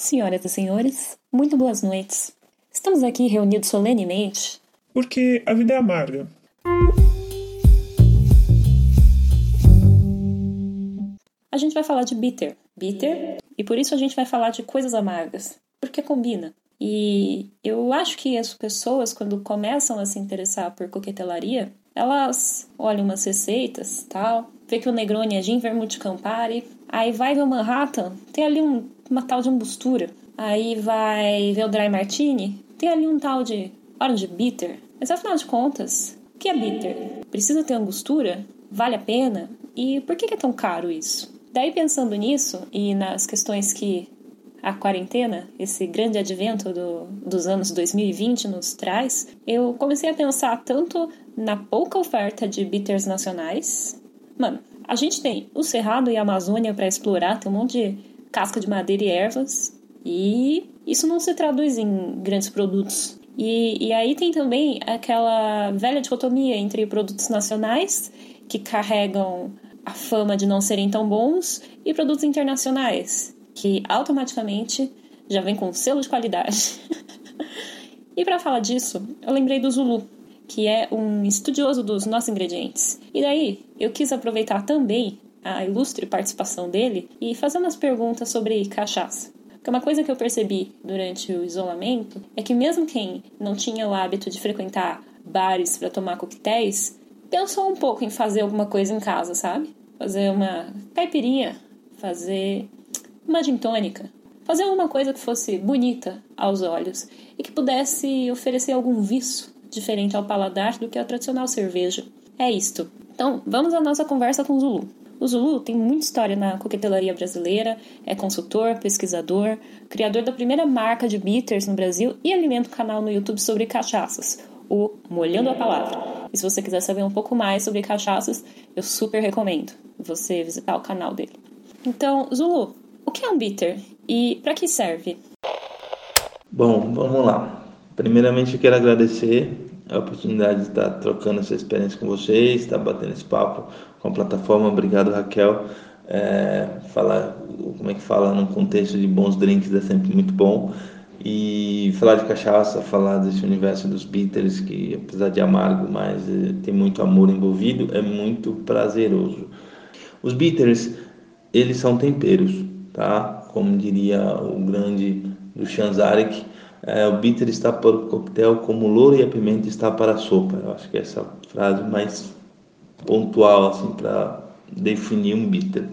Senhoras e senhores, muito boas noites. Estamos aqui reunidos solenemente. Porque a vida é amarga. A gente vai falar de bitter. Bitter, e por isso a gente vai falar de coisas amargas. Porque combina. E eu acho que as pessoas, quando começam a se interessar por coquetelaria, elas olham umas receitas, tal, vê que o Negroni é gin vermute Campari, aí vai ver o Manhattan, tem ali um, uma tal de angostura, aí vai ver o Dry Martini, tem ali um tal de Orange Bitter, mas afinal de contas, o que é bitter? Precisa ter angostura? Vale a pena? E por que é tão caro isso? Daí pensando nisso e nas questões que a quarentena, esse grande advento do, dos anos 2020 nos traz, eu comecei a pensar tanto na pouca oferta de bitters nacionais. Mano, a gente tem o Cerrado e a Amazônia para explorar, tem um monte de casca de madeira e ervas, e isso não se traduz em grandes produtos. E, e aí tem também aquela velha dicotomia entre produtos nacionais, que carregam a fama de não serem tão bons, e produtos internacionais, que automaticamente já vem com selo de qualidade. e para falar disso, eu lembrei do Zulu, que é um estudioso dos nossos ingredientes. E daí, eu quis aproveitar também a ilustre participação dele e fazer umas perguntas sobre cachaça. Porque uma coisa que eu percebi durante o isolamento é que mesmo quem não tinha o hábito de frequentar bares para tomar coquetéis, pensou um pouco em fazer alguma coisa em casa, sabe? Fazer uma caipirinha, fazer uma gin tônica. Fazer alguma coisa que fosse bonita aos olhos e que pudesse oferecer algum viço diferente ao paladar do que a tradicional cerveja. É isto. Então, vamos à nossa conversa com Zulu. O Zulu tem muita história na coquetelaria brasileira, é consultor, pesquisador, criador da primeira marca de bitters no Brasil e alimenta um canal no YouTube sobre cachaças, o Molhando a Palavra. E se você quiser saber um pouco mais sobre cachaças, eu super recomendo você visitar o canal dele. Então, Zulu, o que é um bitter e para que serve? Bom, vamos lá. Primeiramente, eu quero agradecer a oportunidade de estar trocando essa experiência com vocês, estar batendo esse papo com a plataforma. Obrigado, Raquel. É, falar, como é que fala, num contexto de bons drinks é sempre muito bom. E falar de cachaça, falar desse universo dos bitters, que apesar de amargo, mas é, tem muito amor envolvido, é muito prazeroso. Os bitters, eles são temperos tá? Como diria o grande do Chanzarek, é, o bitter está para o coquetel como o louro e a pimenta está para a sopa. Eu acho que é essa frase mais pontual assim para definir um bitter.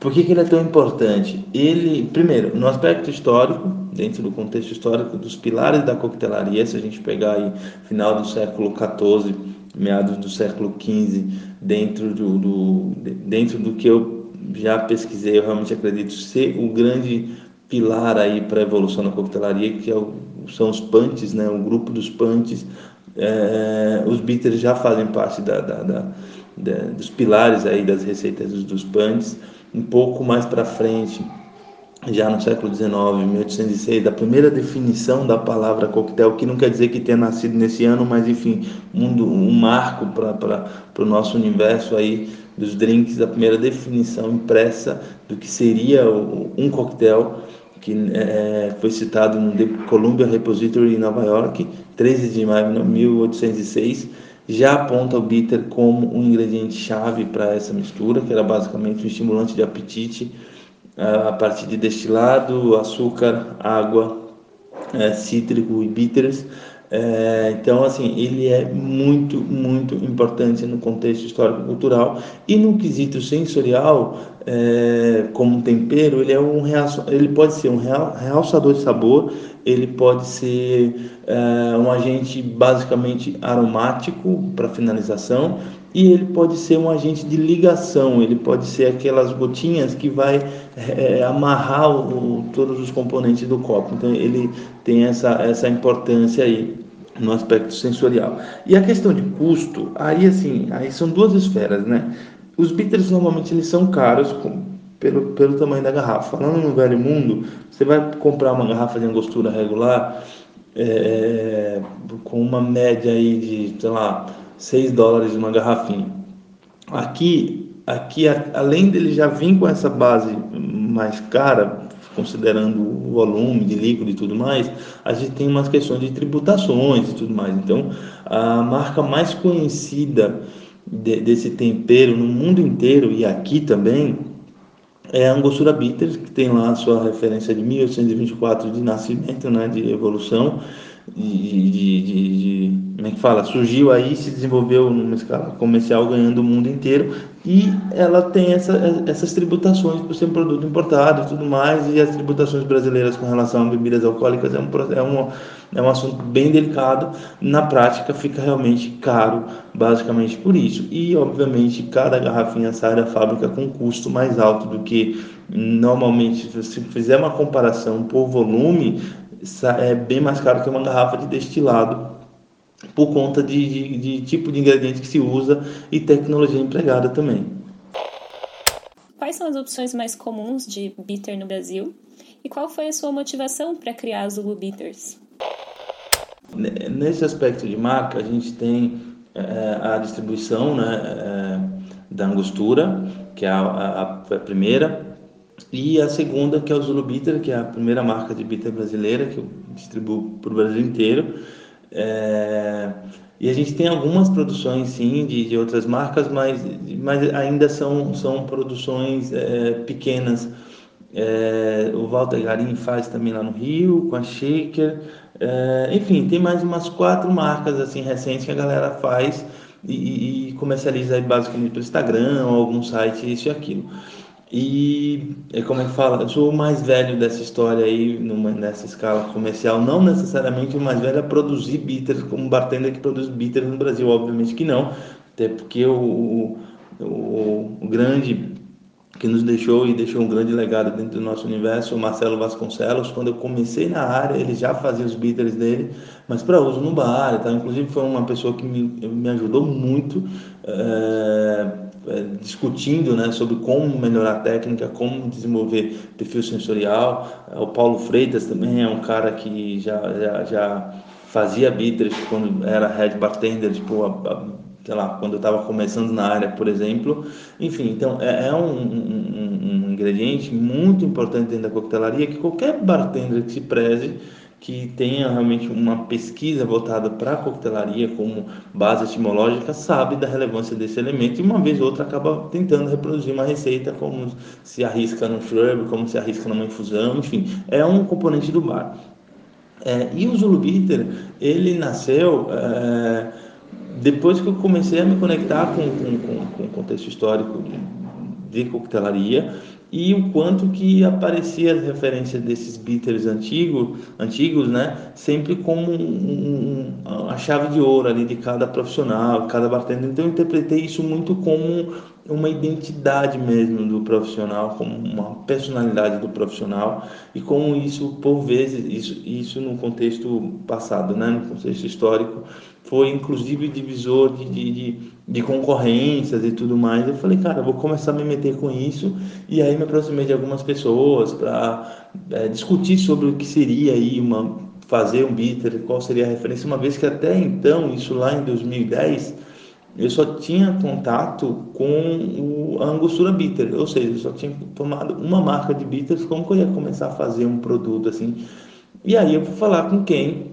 Por que, que ele é tão importante? Ele, primeiro, no aspecto histórico, dentro do contexto histórico dos pilares da coquetelaria, se a gente pegar aí final do século XIV, meados do século XV, dentro do, do dentro do que eu já pesquisei, eu realmente acredito ser o grande pilar aí para a evolução da coquetelaria, que é o, são os punches, né? O grupo dos punches. É, os bitters já fazem parte da, da, da, dos pilares aí das receitas dos, punches. Um pouco mais para frente, já no século XIX, 1806, da primeira definição da palavra coquetel, que não quer dizer que tenha nascido nesse ano, mas enfim, um, um marco para o nosso universo aí dos drinks, a primeira definição impressa do que seria um coquetel, que é, foi citado no The Columbia Repository em Nova York, 13 de maio de 1806, já aponta o bitter como um ingrediente chave para essa mistura, que era basicamente um estimulante de apetite a partir de destilado, açúcar, água, é, cítrico e bitters é, então, assim, ele é muito, muito importante no contexto histórico-cultural e no quesito sensorial, é, como tempero, ele é um ele pode ser um realçador de sabor, ele pode ser é, um agente basicamente aromático para finalização e ele pode ser um agente de ligação, ele pode ser aquelas gotinhas que vai é, amarrar o, todos os componentes do copo. Então ele tem essa, essa importância aí no aspecto sensorial. E a questão de custo, aí assim, aí são duas esferas, né? Os bitters normalmente eles são caros com, pelo, pelo tamanho da garrafa. Falando no velho mundo, você vai comprar uma garrafa de angostura regular é, com uma média aí de, sei lá, 6 dólares uma garrafinha. Aqui, aqui além dele já vir com essa base mais cara, considerando o volume de líquido e tudo mais, a gente tem umas questões de tributações e tudo mais. Então, a marca mais conhecida de, desse tempero no mundo inteiro e aqui também é a Angostura Bitter, que tem lá a sua referência de 1824 de nascimento, né, de evolução, de, de, de, como é que fala? Surgiu aí, se desenvolveu numa escala comercial, ganhando o mundo inteiro, e ela tem essa, essas tributações por ser um produto importado e tudo mais, e as tributações brasileiras com relação a bebidas alcoólicas é um, é um, é um assunto bem delicado, na prática fica realmente caro, basicamente por isso. E, obviamente, cada garrafinha sai da fábrica com um custo mais alto do que normalmente, se fizer uma comparação por volume, é bem mais caro que uma garrafa de destilado por conta de, de, de tipo de ingrediente que se usa e tecnologia empregada também. Quais são as opções mais comuns de bitter no Brasil? E qual foi a sua motivação para criar as Zulu Bitters? Nesse aspecto de marca, a gente tem é, a distribuição né, é, da Angostura, que é a, a, a, primeira, e a segunda, que é o Zulu Bitter, que é a primeira marca de bitter brasileira, que eu distribuo para o Brasil inteiro. É, e a gente tem algumas produções, sim, de, de outras marcas, mas, mas ainda são, são produções é, pequenas. É, o Walter Garim faz também lá no Rio, com a Shaker. É, enfim, tem mais umas quatro marcas assim recentes que a galera faz e, e comercializa basicamente pelo Instagram algum site, isso e aquilo. E é como é que fala? Eu sou o mais velho dessa história aí, numa, nessa escala comercial. Não necessariamente o mais velho a produzir bitters, como bartender que produz bitters no Brasil, obviamente que não. Até porque o, o, o grande que nos deixou e deixou um grande legado dentro do nosso universo, o Marcelo Vasconcelos. Quando eu comecei na área, ele já fazia os bitters dele, mas para uso no bar. Tá? Inclusive, foi uma pessoa que me, me ajudou muito. É, discutindo né, sobre como melhorar a técnica, como desenvolver perfil sensorial. O Paulo Freitas também é um cara que já, já, já fazia bitters quando era head bartender, tipo, a, a, sei lá, quando eu estava começando na área, por exemplo. Enfim, então é, é um, um, um ingrediente muito importante dentro da coquetelaria que qualquer bartender que se preze que tenha realmente uma pesquisa voltada para a coquetelaria como base etimológica sabe da relevância desse elemento e uma vez ou outra acaba tentando reproduzir uma receita como se arrisca no shrub, como se arrisca numa infusão, enfim, é um componente do bar. É, e o Zulu Bitter, ele nasceu é, depois que eu comecei a me conectar com, com, com, com o contexto histórico de, de coquetelaria e o quanto que aparecia as referências desses bitters antigos, antigos, né, sempre como um, um, a chave de ouro ali de cada profissional, cada bartender. Então eu interpretei isso muito como uma identidade mesmo do profissional, como uma personalidade do profissional e como isso por vezes isso, isso no contexto passado, né, no contexto histórico foi inclusive divisor de, de, de, de, concorrências e tudo mais. Eu falei, cara, vou começar a me meter com isso e aí me aproximei de algumas pessoas para é, discutir sobre o que seria aí uma fazer um bitter, qual seria a referência, uma vez que até então, isso lá em 2010, eu só tinha contato com o, a Angostura Bitter, ou seja, eu só tinha tomado uma marca de bitters, como que eu ia começar a fazer um produto assim? E aí eu fui falar com quem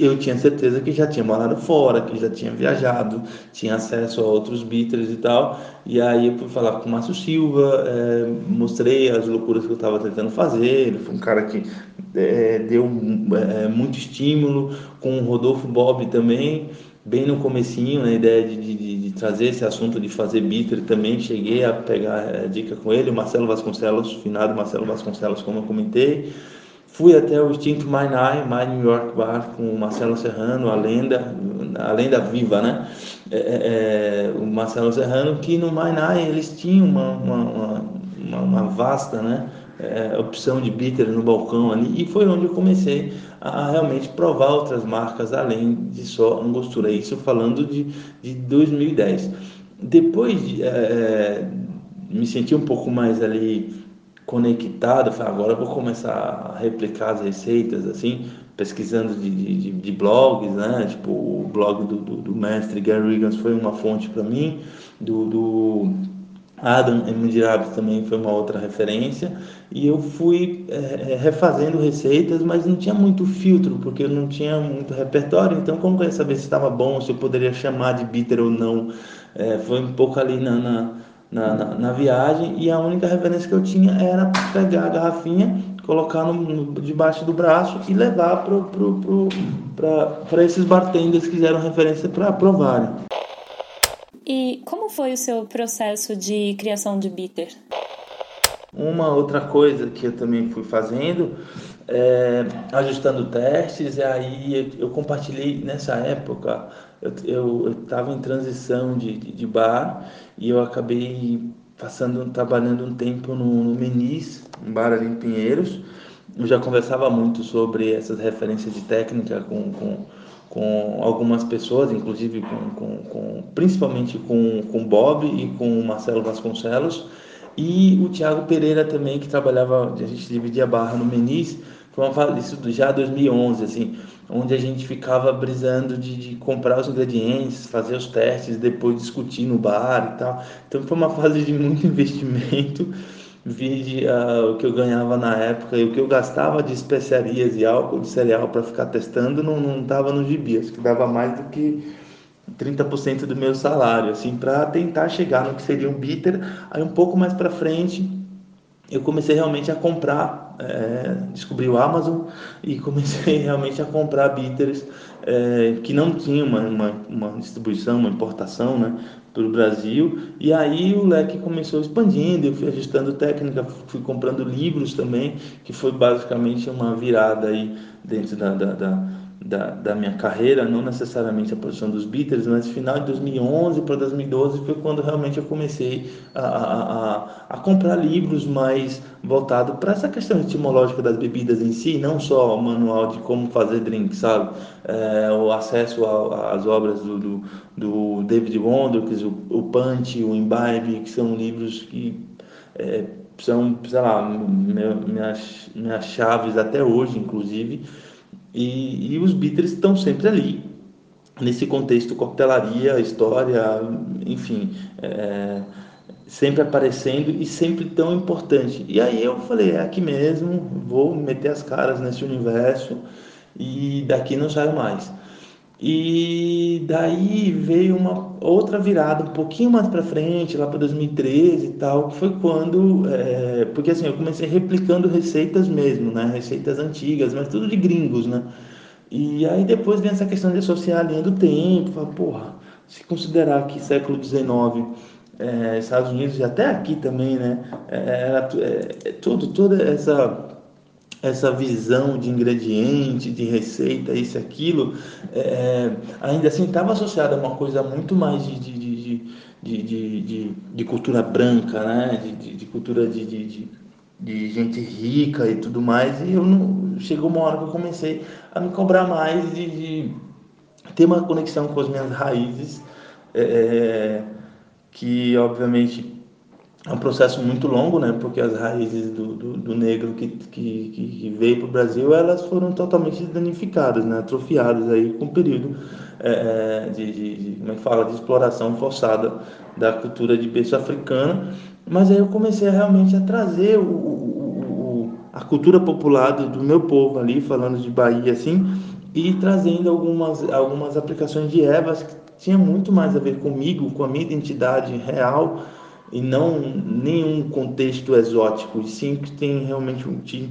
eu tinha certeza que já tinha morado fora, que já tinha viajado, tinha acesso a outros bitters e tal. E aí eu fui falar com o Márcio Silva, é, mostrei as loucuras que eu estava tentando fazer. Ele foi um cara que é, deu é, muito estímulo, com o Rodolfo Bob também, bem no comecinho, na né, ideia de, de, de, trazer esse assunto de fazer bitter também. Cheguei a pegar a é, dica com ele, o Marcelo Vasconcelos, finado Marcelo Vasconcelos, como eu comentei. Fui até o extinto Mainai, My New York Bar, com o Marcelo Serrano, a lenda, a lenda viva, né? É, é, é o Marcelo Serrano, que no Mainai eles tinham uma, uma, uma, uma vasta né, é, opção de bitter no balcão ali, e foi onde eu comecei a realmente provar outras marcas além de só Angostura. Isso falando de, de 2010. Depois de, é, me senti um pouco mais ali conectado, falei, agora vou começar a replicar as receitas, assim, pesquisando de, de, de blogs, né, tipo, o blog do, do, do mestre Gary Riggins foi uma fonte para mim, do, do Adam Emirabes também foi uma outra referência e eu fui é, refazendo receitas, mas não tinha muito filtro porque eu não tinha muito repertório. Então, como eu ia saber se estava bom, se eu poderia chamar de bitter ou não? É, foi um pouco ali na, na, na, na, viagem e a única referência que eu tinha era pegar a garrafinha, colocar no, no debaixo do braço e levar para esses bartenders que fizeram referência para provarem. E como foi o seu processo de criação de bitter? Uma outra coisa que eu também fui fazendo, é, ajustando testes, e aí eu compartilhei nessa época, eu estava em transição de, de, de, bar e eu acabei passando, trabalhando um tempo no, no Menis, um bar ali em Pinheiros. Eu já conversava muito sobre essas referências de técnica com, com com algumas pessoas, inclusive com, com, com principalmente com, com Bob e com Marcelo Vasconcelos, e o Thiago Pereira também, que trabalhava, a gente dividia a barra no Menis, foi uma isso já 2011, assim, onde a gente ficava brisando de, de, comprar os ingredientes, fazer os testes, depois discutir no bar e tal. Então foi uma fase de muito investimento vi uh, o que eu ganhava na época e o que eu gastava de especiarias e álcool de cereal para ficar testando não estava no gibi, acho que dava mais do que 30% do meu salário, assim, para tentar chegar no que seria um bitter. Aí um pouco mais para frente eu comecei realmente a comprar, é, descobri o Amazon e comecei realmente a comprar bitters é, que não tinham uma, uma, uma, distribuição, uma importação, né, para o Brasil. E aí o leque começou expandindo, eu fui ajustando técnica, fui comprando livros também, que foi basicamente uma virada aí dentro da, da, da da, da minha carreira, não necessariamente a produção dos Beatles, mas final de 2011 para 2012 foi quando realmente eu comecei a, a, a, comprar livros mais voltados para essa questão etimológica das bebidas em si, não só o manual de como fazer drink, sabe? É, o acesso às obras do, do, do David Wondricks, o, o Punch, o Imbibe, que são livros que é, são, sei lá, minhas, minhas chaves até hoje, inclusive. E, e os Beatles estão sempre ali, nesse contexto coquetelaria, história, enfim, é, sempre aparecendo e sempre tão importante. E aí eu falei, é aqui mesmo, vou meter as caras nesse universo e daqui não saio mais. E daí veio uma outra virada um pouquinho mais para frente, lá para 2013 e tal, que foi quando, é, porque assim, eu comecei replicando receitas mesmo, né, receitas antigas, mas tudo de gringos, né, e aí depois vem essa questão de associar a linha do tempo, fala, porra, se considerar que século XIX, é, Estados Unidos e até aqui também, né, é, era é, tudo, toda essa essa visão de ingrediente, de receita, isso aquilo, é, ainda assim estava associada a uma coisa muito mais de, de, de, de, cultura branca, né? de, cultura de, de, gente rica e tudo mais, e eu não, chegou uma hora que eu comecei a me cobrar mais de, de ter uma conexão com as minhas raízes, é, que obviamente é um processo muito longo, né? Porque as raízes do, do, do negro que, que, que veio para o Brasil, elas foram totalmente danificadas, né? Atrofiadas aí com o período é, é, de, de, como é que fala, de exploração forçada da cultura de berço africana. Mas aí eu comecei realmente a trazer o, o, o, a cultura popular do, do meu povo ali, falando de Bahia assim, e trazendo algumas, algumas aplicações de ervas que tinha muito mais a ver comigo, com a minha identidade real, e não nenhum contexto exótico, e sim que tem realmente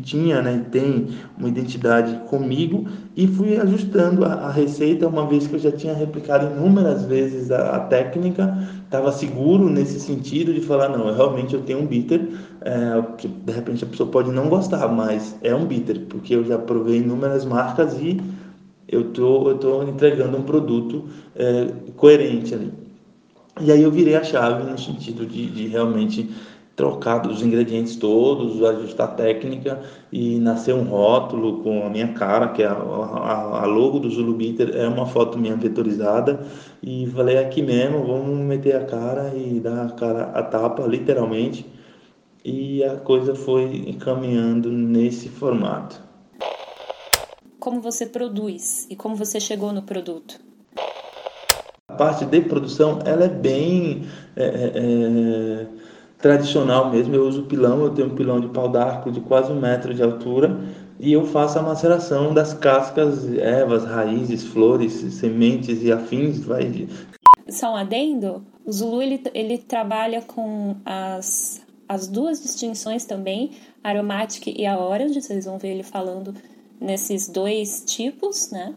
tinha, né, tem uma identidade comigo e fui ajustando a, a, receita uma vez que eu já tinha replicado inúmeras vezes a, a técnica, estava seguro nesse sentido de falar não, realmente eu tenho um bitter, é, que de repente a pessoa pode não gostar, mas é um bitter porque eu já provei inúmeras marcas e eu tô eu tô entregando um produto é, coerente ali. E aí eu virei a chave no sentido de, de realmente trocar os ingredientes todos, ajustar a técnica e nascer um rótulo com a minha cara, que é a, a, a logo do Zulu Bitter, é uma foto minha vetorizada e falei aqui mesmo, vamos meter a cara e dar a cara a tapa, literalmente, e a coisa foi encaminhando nesse formato. Como você produz e como você chegou no produto? Parte de produção ela é bem é, é, é, tradicional mesmo, eu uso pilão, eu tenho um pilão de pau d'arco de quase um metro de altura e eu faço a maceração das cascas, ervas, raízes, flores, sementes e afins. Vai... Só um adendo, o Zulu ele, ele trabalha com as, as duas distinções também, a aromática e a orange, vocês vão ver ele falando nesses dois tipos, né?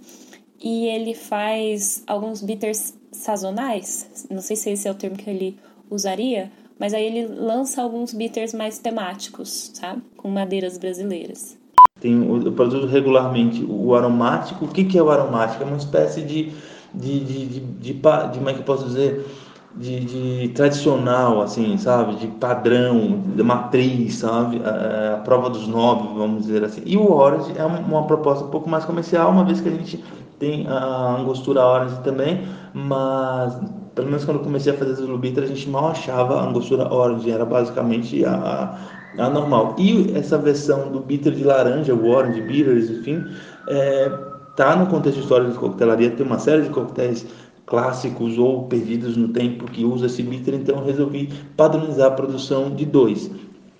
E ele faz alguns bitters sazonais, não sei se esse é o termo que ele usaria, mas aí ele lança alguns bitters mais temáticos, sabe? Com madeiras brasileiras. Tem, eu produzo regularmente o aromático. O que, que é o aromático? É uma espécie de, de, de, de, de, de como é que eu posso dizer? De, de, tradicional, assim, sabe? De padrão, de matriz, sabe? A, a, prova dos nove, vamos dizer assim. E o Orange é uma, uma, proposta um pouco mais comercial, uma vez que a gente tem a angostura Orange também, mas pelo menos quando eu comecei a fazer as Lubitra, a gente mal achava a angostura Orange, era basicamente a, a normal. E essa versão do bitter de laranja, o orange bitters, enfim, é, tá no contexto histórico de coquetelaria, tem uma série de coquetéis clássicos ou perdidos no tempo que usa esse bitter, então resolvi padronizar a produção de dois,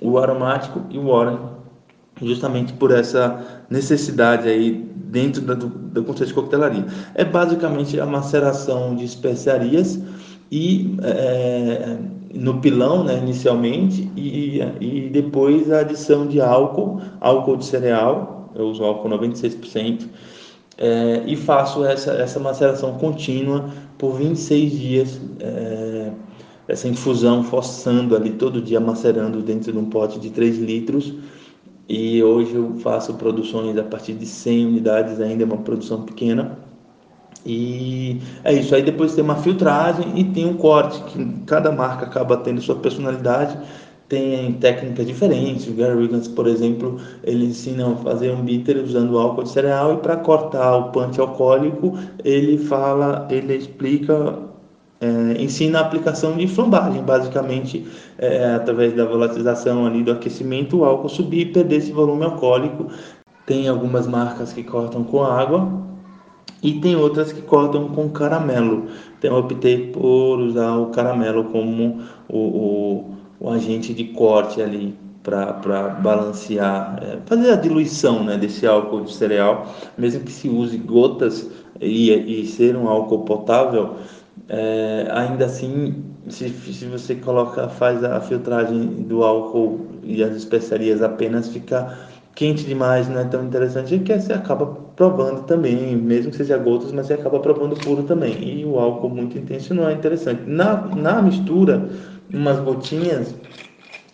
o aromático e o orange, justamente por essa necessidade aí dentro do, do contexto de coquetelaria. É basicamente a maceração de especiarias e é, no pilão, né, inicialmente, e, e depois a adição de álcool, álcool de cereal, eu uso álcool 96%, é, e faço essa, essa maceração contínua por 26 dias, é, essa infusão forçando ali todo dia, macerando dentro de um pote de 3 litros, e hoje eu faço produções a partir de 100 unidades, ainda é uma produção pequena, e é isso. Aí depois tem uma filtragem e tem um corte, que cada marca acaba tendo sua personalidade, tem técnicas diferentes. O Gary Wiggins, por exemplo, ele ensina a fazer um bitter usando álcool de cereal e para cortar o punch alcoólico, ele fala, ele explica, é, ensina a aplicação de flambagem, basicamente é, através da volatilização ali do aquecimento, o álcool subir e perder esse volume alcoólico. Tem algumas marcas que cortam com água, e tem outras que cortam com caramelo. Então eu optei por usar o caramelo como o, o, o agente de corte ali para balancear, é, fazer a diluição né, desse álcool de cereal, mesmo que se use gotas e, e ser um álcool potável, é, ainda assim, se, se você coloca, faz a filtragem do álcool e as especiarias apenas, fica quente demais, não é tão interessante, que você acaba provando também, mesmo que seja gotas, mas você acaba provando puro também. E o álcool muito intenso não é interessante. Na, na mistura, umas gotinhas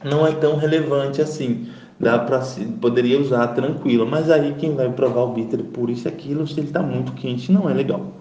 não é tão relevante assim. Dá para poderia usar tranquilo, mas aí quem vai provar o bitter por isso aquilo, se ele está muito quente, não é legal.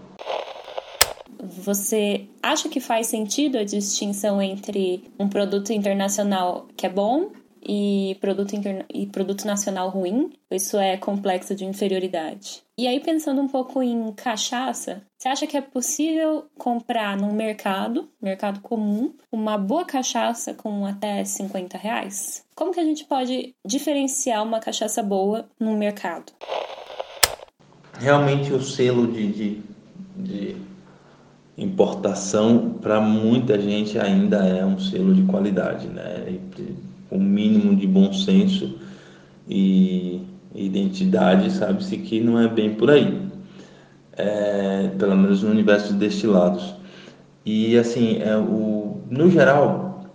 Você acha que faz sentido a distinção entre um produto internacional que é bom e produto, interna... e produto nacional ruim, isso é complexo de inferioridade. E aí, pensando um pouco em cachaça, você acha que é possível comprar no mercado, mercado comum, uma boa cachaça com até 50 reais? Como que a gente pode diferenciar uma cachaça boa no mercado? Realmente o selo de, de, de importação para muita gente ainda é um selo de qualidade, né? o mínimo de bom senso e identidade, sabe-se que não é bem por aí. É, pelo menos no universo de destilados. E assim, é, o, no geral,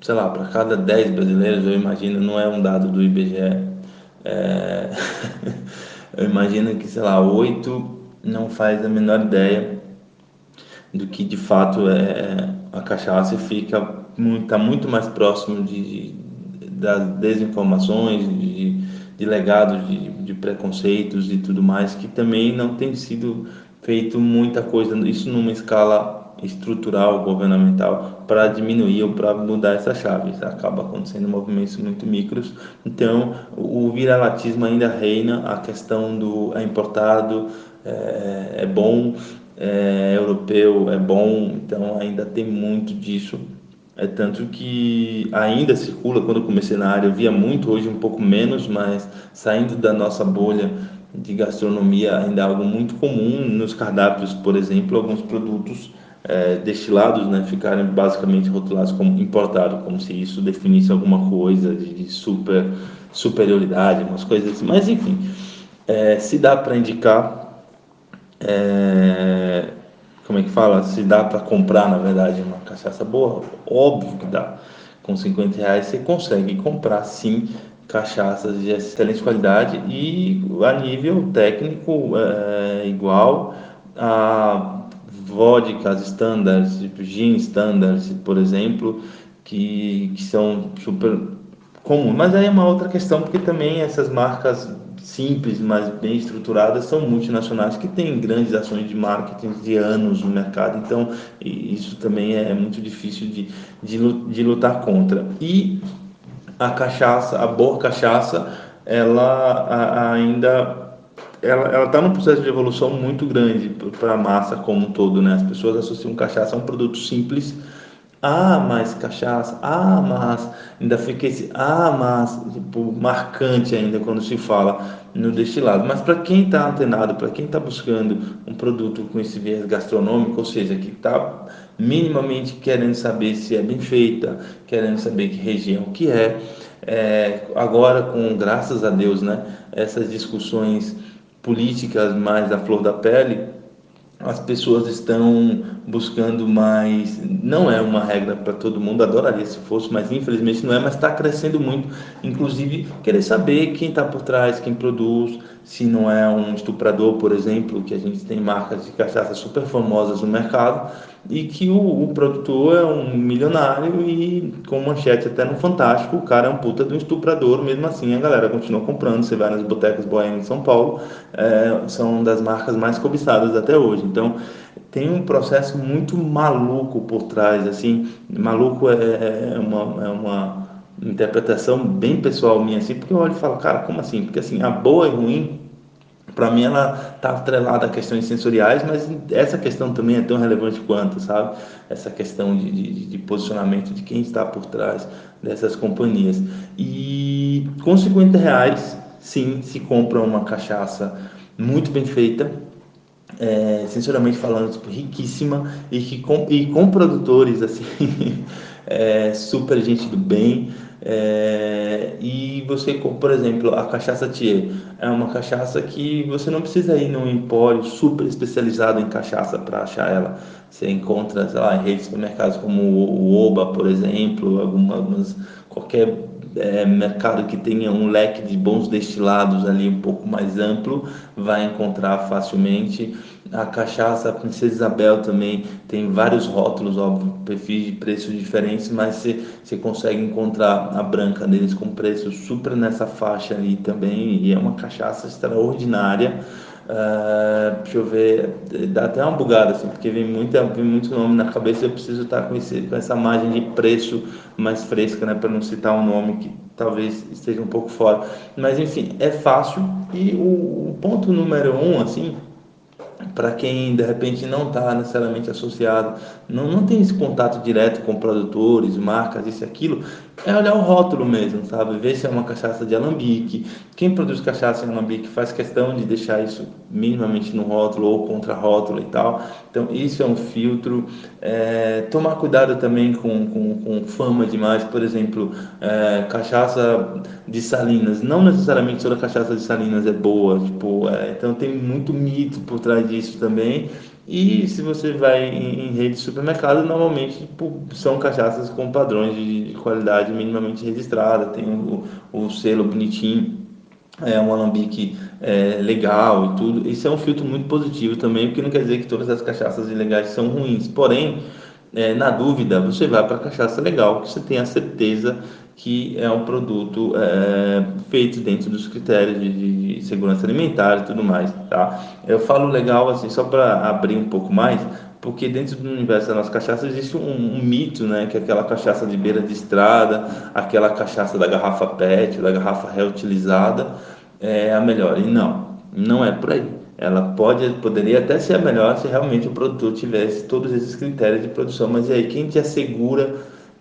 sei lá, para cada 10 brasileiros, eu imagino, não é um dado do IBGE, é, eu imagino que, sei lá, 8 não faz a menor ideia do que de fato é a cachaça e fica está muito mais próximo de, de das desinformações, de, de legados de, de preconceitos e tudo mais, que também não tem sido feito muita coisa, isso numa escala estrutural, governamental, para diminuir ou para mudar essa chave. Isso acaba acontecendo movimentos muito micros. Então, o viralatismo ainda reina, a questão do é importado, é, é bom, é europeu, é bom, então ainda tem muito disso é tanto que ainda circula, quando eu comecei na área, eu via muito, hoje um pouco menos, mas saindo da nossa bolha de gastronomia, ainda é algo muito comum nos cardápios, por exemplo, alguns produtos é, destilados né, ficarem basicamente rotulados como importado, como se isso definisse alguma coisa de, super superioridade, umas coisas assim. Mas enfim, é, se dá para indicar, é, como é que fala? Se dá para comprar, na verdade, uma cachaça boa, óbvio que dá. Com 50 reais você consegue comprar sim cachaças de excelente qualidade e a nível técnico é, igual a vodkas standards, tipo gin standards, por exemplo, que, que são super comuns. Mas aí é uma outra questão, porque também essas marcas simples, mas bem estruturadas, são multinacionais que têm grandes ações de marketing de anos no mercado, então isso também é muito difícil de, de, de lutar contra. E a cachaça, a boa cachaça, ela ainda ela está num processo de evolução muito grande para a massa como um todo, né? As pessoas associam cachaça a um produto simples. Ah, mas cachaça. Ah, mas ainda fica esse ah, mas tipo, marcante ainda quando se fala no destilado. Mas para quem está antenado, para quem está buscando um produto com esse viés gastronômico, ou seja, que está minimamente querendo saber se é bem feita, querendo saber que região que é, é agora com graças a Deus, né? Essas discussões políticas mais à flor da pele, as pessoas estão buscando mais. Não é uma regra para todo mundo, adoraria se fosse, mas infelizmente não é. Mas está crescendo muito, inclusive querer saber quem está por trás, quem produz, se não é um estuprador, por exemplo, que a gente tem marcas de cachaça super famosas no mercado e que o, o, produtor é um milionário e com manchete até no Fantástico, o cara é um puta de um estuprador, mesmo assim a galera continua comprando, você vai nas botecas boêmias em São Paulo, é, são das marcas mais cobiçadas até hoje, então tem um processo muito maluco por trás, assim, maluco é, é, é uma, é uma interpretação bem pessoal minha, assim, porque eu olho e falo, cara, como assim? Porque assim, a boa e ruim para mim ela está atrelada a questões sensoriais, mas essa questão também é tão relevante quanto, sabe? Essa questão de, de, de posicionamento de quem está por trás dessas companhias. E com 50 reais, sim, se compra uma cachaça muito bem feita, é, sensorialmente falando, tipo, riquíssima e, que com, e com produtores assim, é, super gente do bem. É, e você, por exemplo, a cachaça Thier é uma cachaça que você não precisa ir num empório super especializado em cachaça para achar ela. Você encontra, sei lá, em redes de supermercados como o Oba, por exemplo, algumas, qualquer é, mercado que tenha um leque de bons destilados ali um pouco mais amplo vai encontrar facilmente. A cachaça, a Princesa Isabel também tem vários rótulos, óbvio, perfis de preços diferentes, mas você, você consegue encontrar a branca deles com preço super nessa faixa ali também, e é uma cachaça extraordinária. Uh, deixa eu ver, dá até uma bugada assim, porque vem, muita, vem muito nome na cabeça eu preciso estar com, esse, com essa margem de preço mais fresca, né, para não citar um nome que talvez esteja um pouco fora. Mas enfim, é fácil e o, o ponto número um, assim, para quem de repente não está necessariamente associado, não, não tem esse contato direto com produtores, marcas, isso e aquilo, é olhar o rótulo mesmo, sabe? Ver se é uma cachaça de alambique. Quem produz cachaça em alambique faz questão de deixar isso minimamente no rótulo ou contra rótulo e tal. Então, isso é um filtro. É, tomar cuidado também com, com, com, fama demais, por exemplo, é, cachaça de salinas. Não necessariamente toda cachaça de salinas é boa, tipo, é, então tem muito mito por trás disso também. E se você vai em, em rede de supermercado, normalmente são cachaças com padrões de, de qualidade minimamente registrada, tem o, o selo bonitinho, é um alambique é, legal e tudo. Isso é um filtro muito positivo também, porque não quer dizer que todas as cachaças ilegais são ruins. Porém, é, na dúvida, você vai para a cachaça legal, que você tem a certeza que é um produto é, feito dentro dos critérios de, de, segurança alimentar e tudo mais, tá? Eu falo legal assim só para abrir um pouco mais, porque dentro do universo da nossa cachaça existe um, um, mito, né, que é aquela cachaça de beira de estrada, aquela cachaça da garrafa PET, da garrafa reutilizada, é a melhor. E não, não é por aí. Ela pode, poderia até ser a melhor se realmente o produtor tivesse todos esses critérios de produção, mas e aí quem te assegura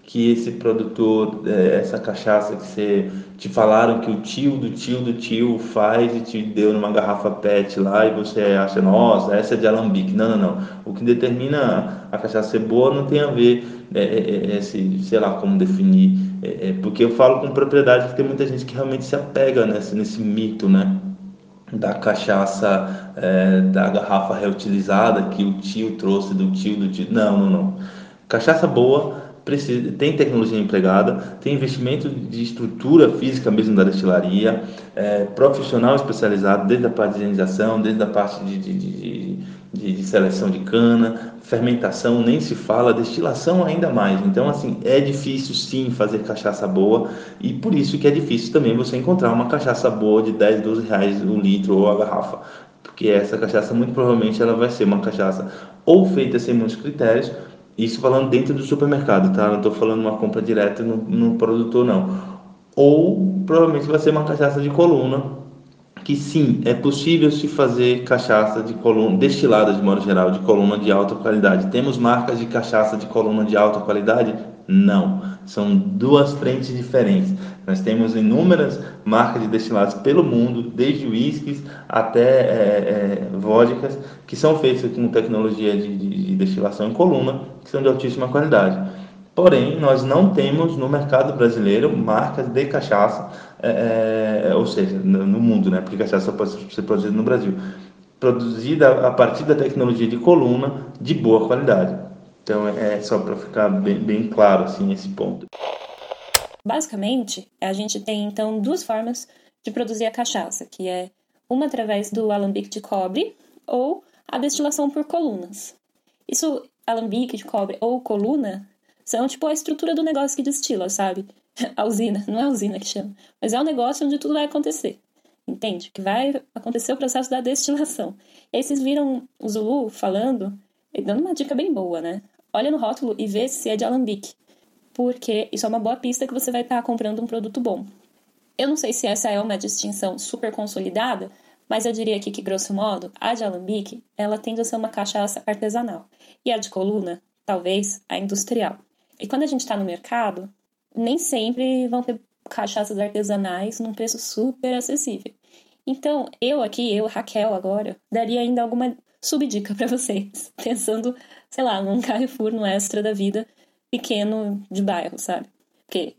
que esse produtor, é, essa cachaça que você te falaram que o tio do tio do tio faz e te deu numa garrafa PET lá e você acha, nossa, essa é de alambique. Não, não, não. O que determina a cachaça ser boa não tem a ver é, é, sei lá como definir, é, porque eu falo com propriedade que tem muita gente que realmente se apega nesse, nesse mito, né? da cachaça é, da garrafa reutilizada que o tio trouxe do tio do tio. Não, não, não. Cachaça boa precisa, tem tecnologia empregada, tem investimento de estrutura física mesmo da destilaria, é, profissional especializado desde a parte de higienização, desde a parte de, de, de, de, de seleção de cana, fermentação nem se fala, destilação ainda mais. Então, assim, é difícil sim fazer cachaça boa e por isso que é difícil também você encontrar uma cachaça boa de 10, 12 reais o litro ou a garrafa. Porque essa cachaça, muito provavelmente, ela vai ser uma cachaça ou feita sem muitos critérios, isso falando dentro do supermercado, tá? Não estou falando uma compra direta no, no produtor, não. Ou provavelmente vai ser uma cachaça de coluna, que sim, é possível se fazer cachaça de coluna, destilada de modo geral, de coluna de alta qualidade. Temos marcas de cachaça de coluna de alta qualidade? Não. São duas frentes diferentes. Nós temos inúmeras marcas de destilados pelo mundo, desde uísques até é, é, vodkas, que são feitas com tecnologia de, de, de destilação em coluna, que são de altíssima qualidade. Porém, nós não temos no mercado brasileiro marcas de cachaça, é, é, ou seja, no, no, mundo, né? Porque cachaça só pode ser produzida no Brasil, produzida a partir da tecnologia de coluna de boa qualidade. Então, é só para ficar bem, bem claro assim esse ponto. Basicamente, a gente tem então duas formas de produzir a cachaça, que é uma através do alambique de cobre ou a destilação por colunas. Isso, alambique de cobre ou coluna, são tipo a estrutura do negócio que destila, sabe? A usina, não é a usina que chama, mas é o um negócio onde tudo vai acontecer. Entende? Que vai acontecer o processo da destilação. E aí vocês viram o Zulu falando, dando uma dica bem boa, né? Olha no rótulo e vê se é de alambique. Porque isso é uma boa pista que você vai estar comprando um produto bom. Eu não sei se essa é uma distinção super consolidada, mas eu diria aqui que, grosso modo, a de alambique, ela tende a ser uma cachaça artesanal. E a de coluna, talvez, a industrial. E quando a gente está no mercado, nem sempre vão ter cachaças artesanais num preço super acessível. Então, eu aqui, eu, Raquel, agora, daria ainda alguma subdica para vocês, pensando, sei lá, num Carrefour, no extra da vida pequeno de bairro, sabe? Porque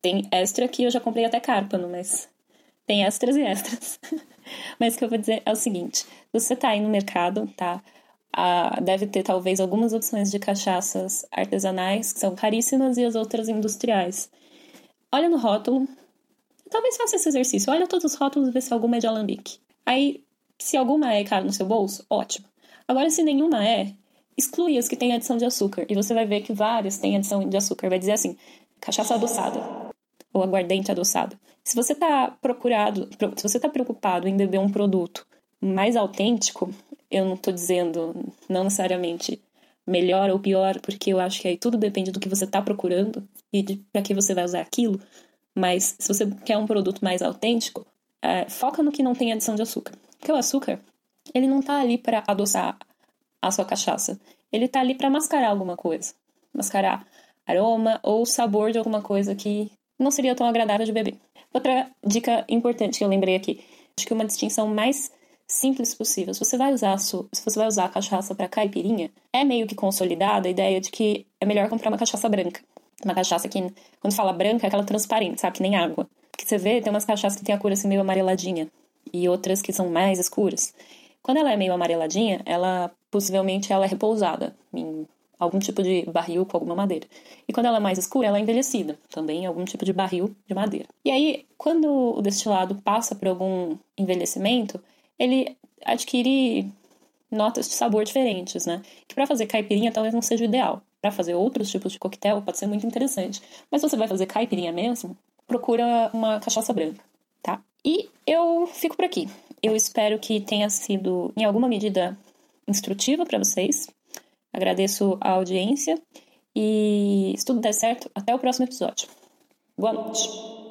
tem extra que eu já comprei até cárpano, mas tem extras e extras. mas o que eu vou dizer é o seguinte: você tá aí no mercado, tá? Ah, deve ter talvez algumas opções de cachaças artesanais, que são caríssimas, e as outras industriais. Olha no rótulo, talvez faça esse exercício. Olha todos os rótulos e vê se alguma é de alambique. Aí, se alguma é cara no seu bolso, ótimo. Agora, se nenhuma é, exclui as que têm adição de açúcar. E você vai ver que várias têm adição de açúcar. Vai dizer assim, cachaça adoçada ou aguardente adoçado. Se você está procurado, se você está preocupado em beber um produto mais autêntico, eu não estou dizendo não necessariamente melhor ou pior, porque eu acho que aí tudo depende do que você está procurando e para que você vai usar aquilo. Mas se você quer um produto mais autêntico, é, foca no que não tem adição de açúcar. Porque o açúcar, ele não está ali para adoçar a sua cachaça. Ele está ali para mascarar alguma coisa. Mascarar aroma ou sabor de alguma coisa que não seria tão agradável de beber. Outra dica importante que eu lembrei aqui. Acho que uma distinção mais simples possível. Se você vai usar a sua, se você vai usar a cachaça para caipirinha, é meio que consolidada a ideia de que é melhor comprar uma cachaça branca. Uma cachaça que, quando fala branca, é aquela transparente, sabe? Que nem água. Porque você vê, tem umas cachaças que tem a cor assim meio amareladinha e outras que são mais escuras. Quando ela é meio amareladinha, ela possivelmente ela é repousada em algum tipo de barril com alguma madeira. E quando ela é mais escura, ela é envelhecida, também em algum tipo de barril de madeira. E aí, quando o destilado passa por algum envelhecimento, ele adquire notas de sabor diferentes, né? Que para fazer caipirinha talvez não seja o ideal. Para fazer outros tipos de coquetel pode ser muito interessante. Mas se você vai fazer caipirinha mesmo, procura uma cachaça branca, tá? E eu fico por aqui. Eu espero que tenha sido em alguma medida instrutiva para vocês. Agradeço a audiência e se tudo der certo, até o próximo episódio. Boa noite.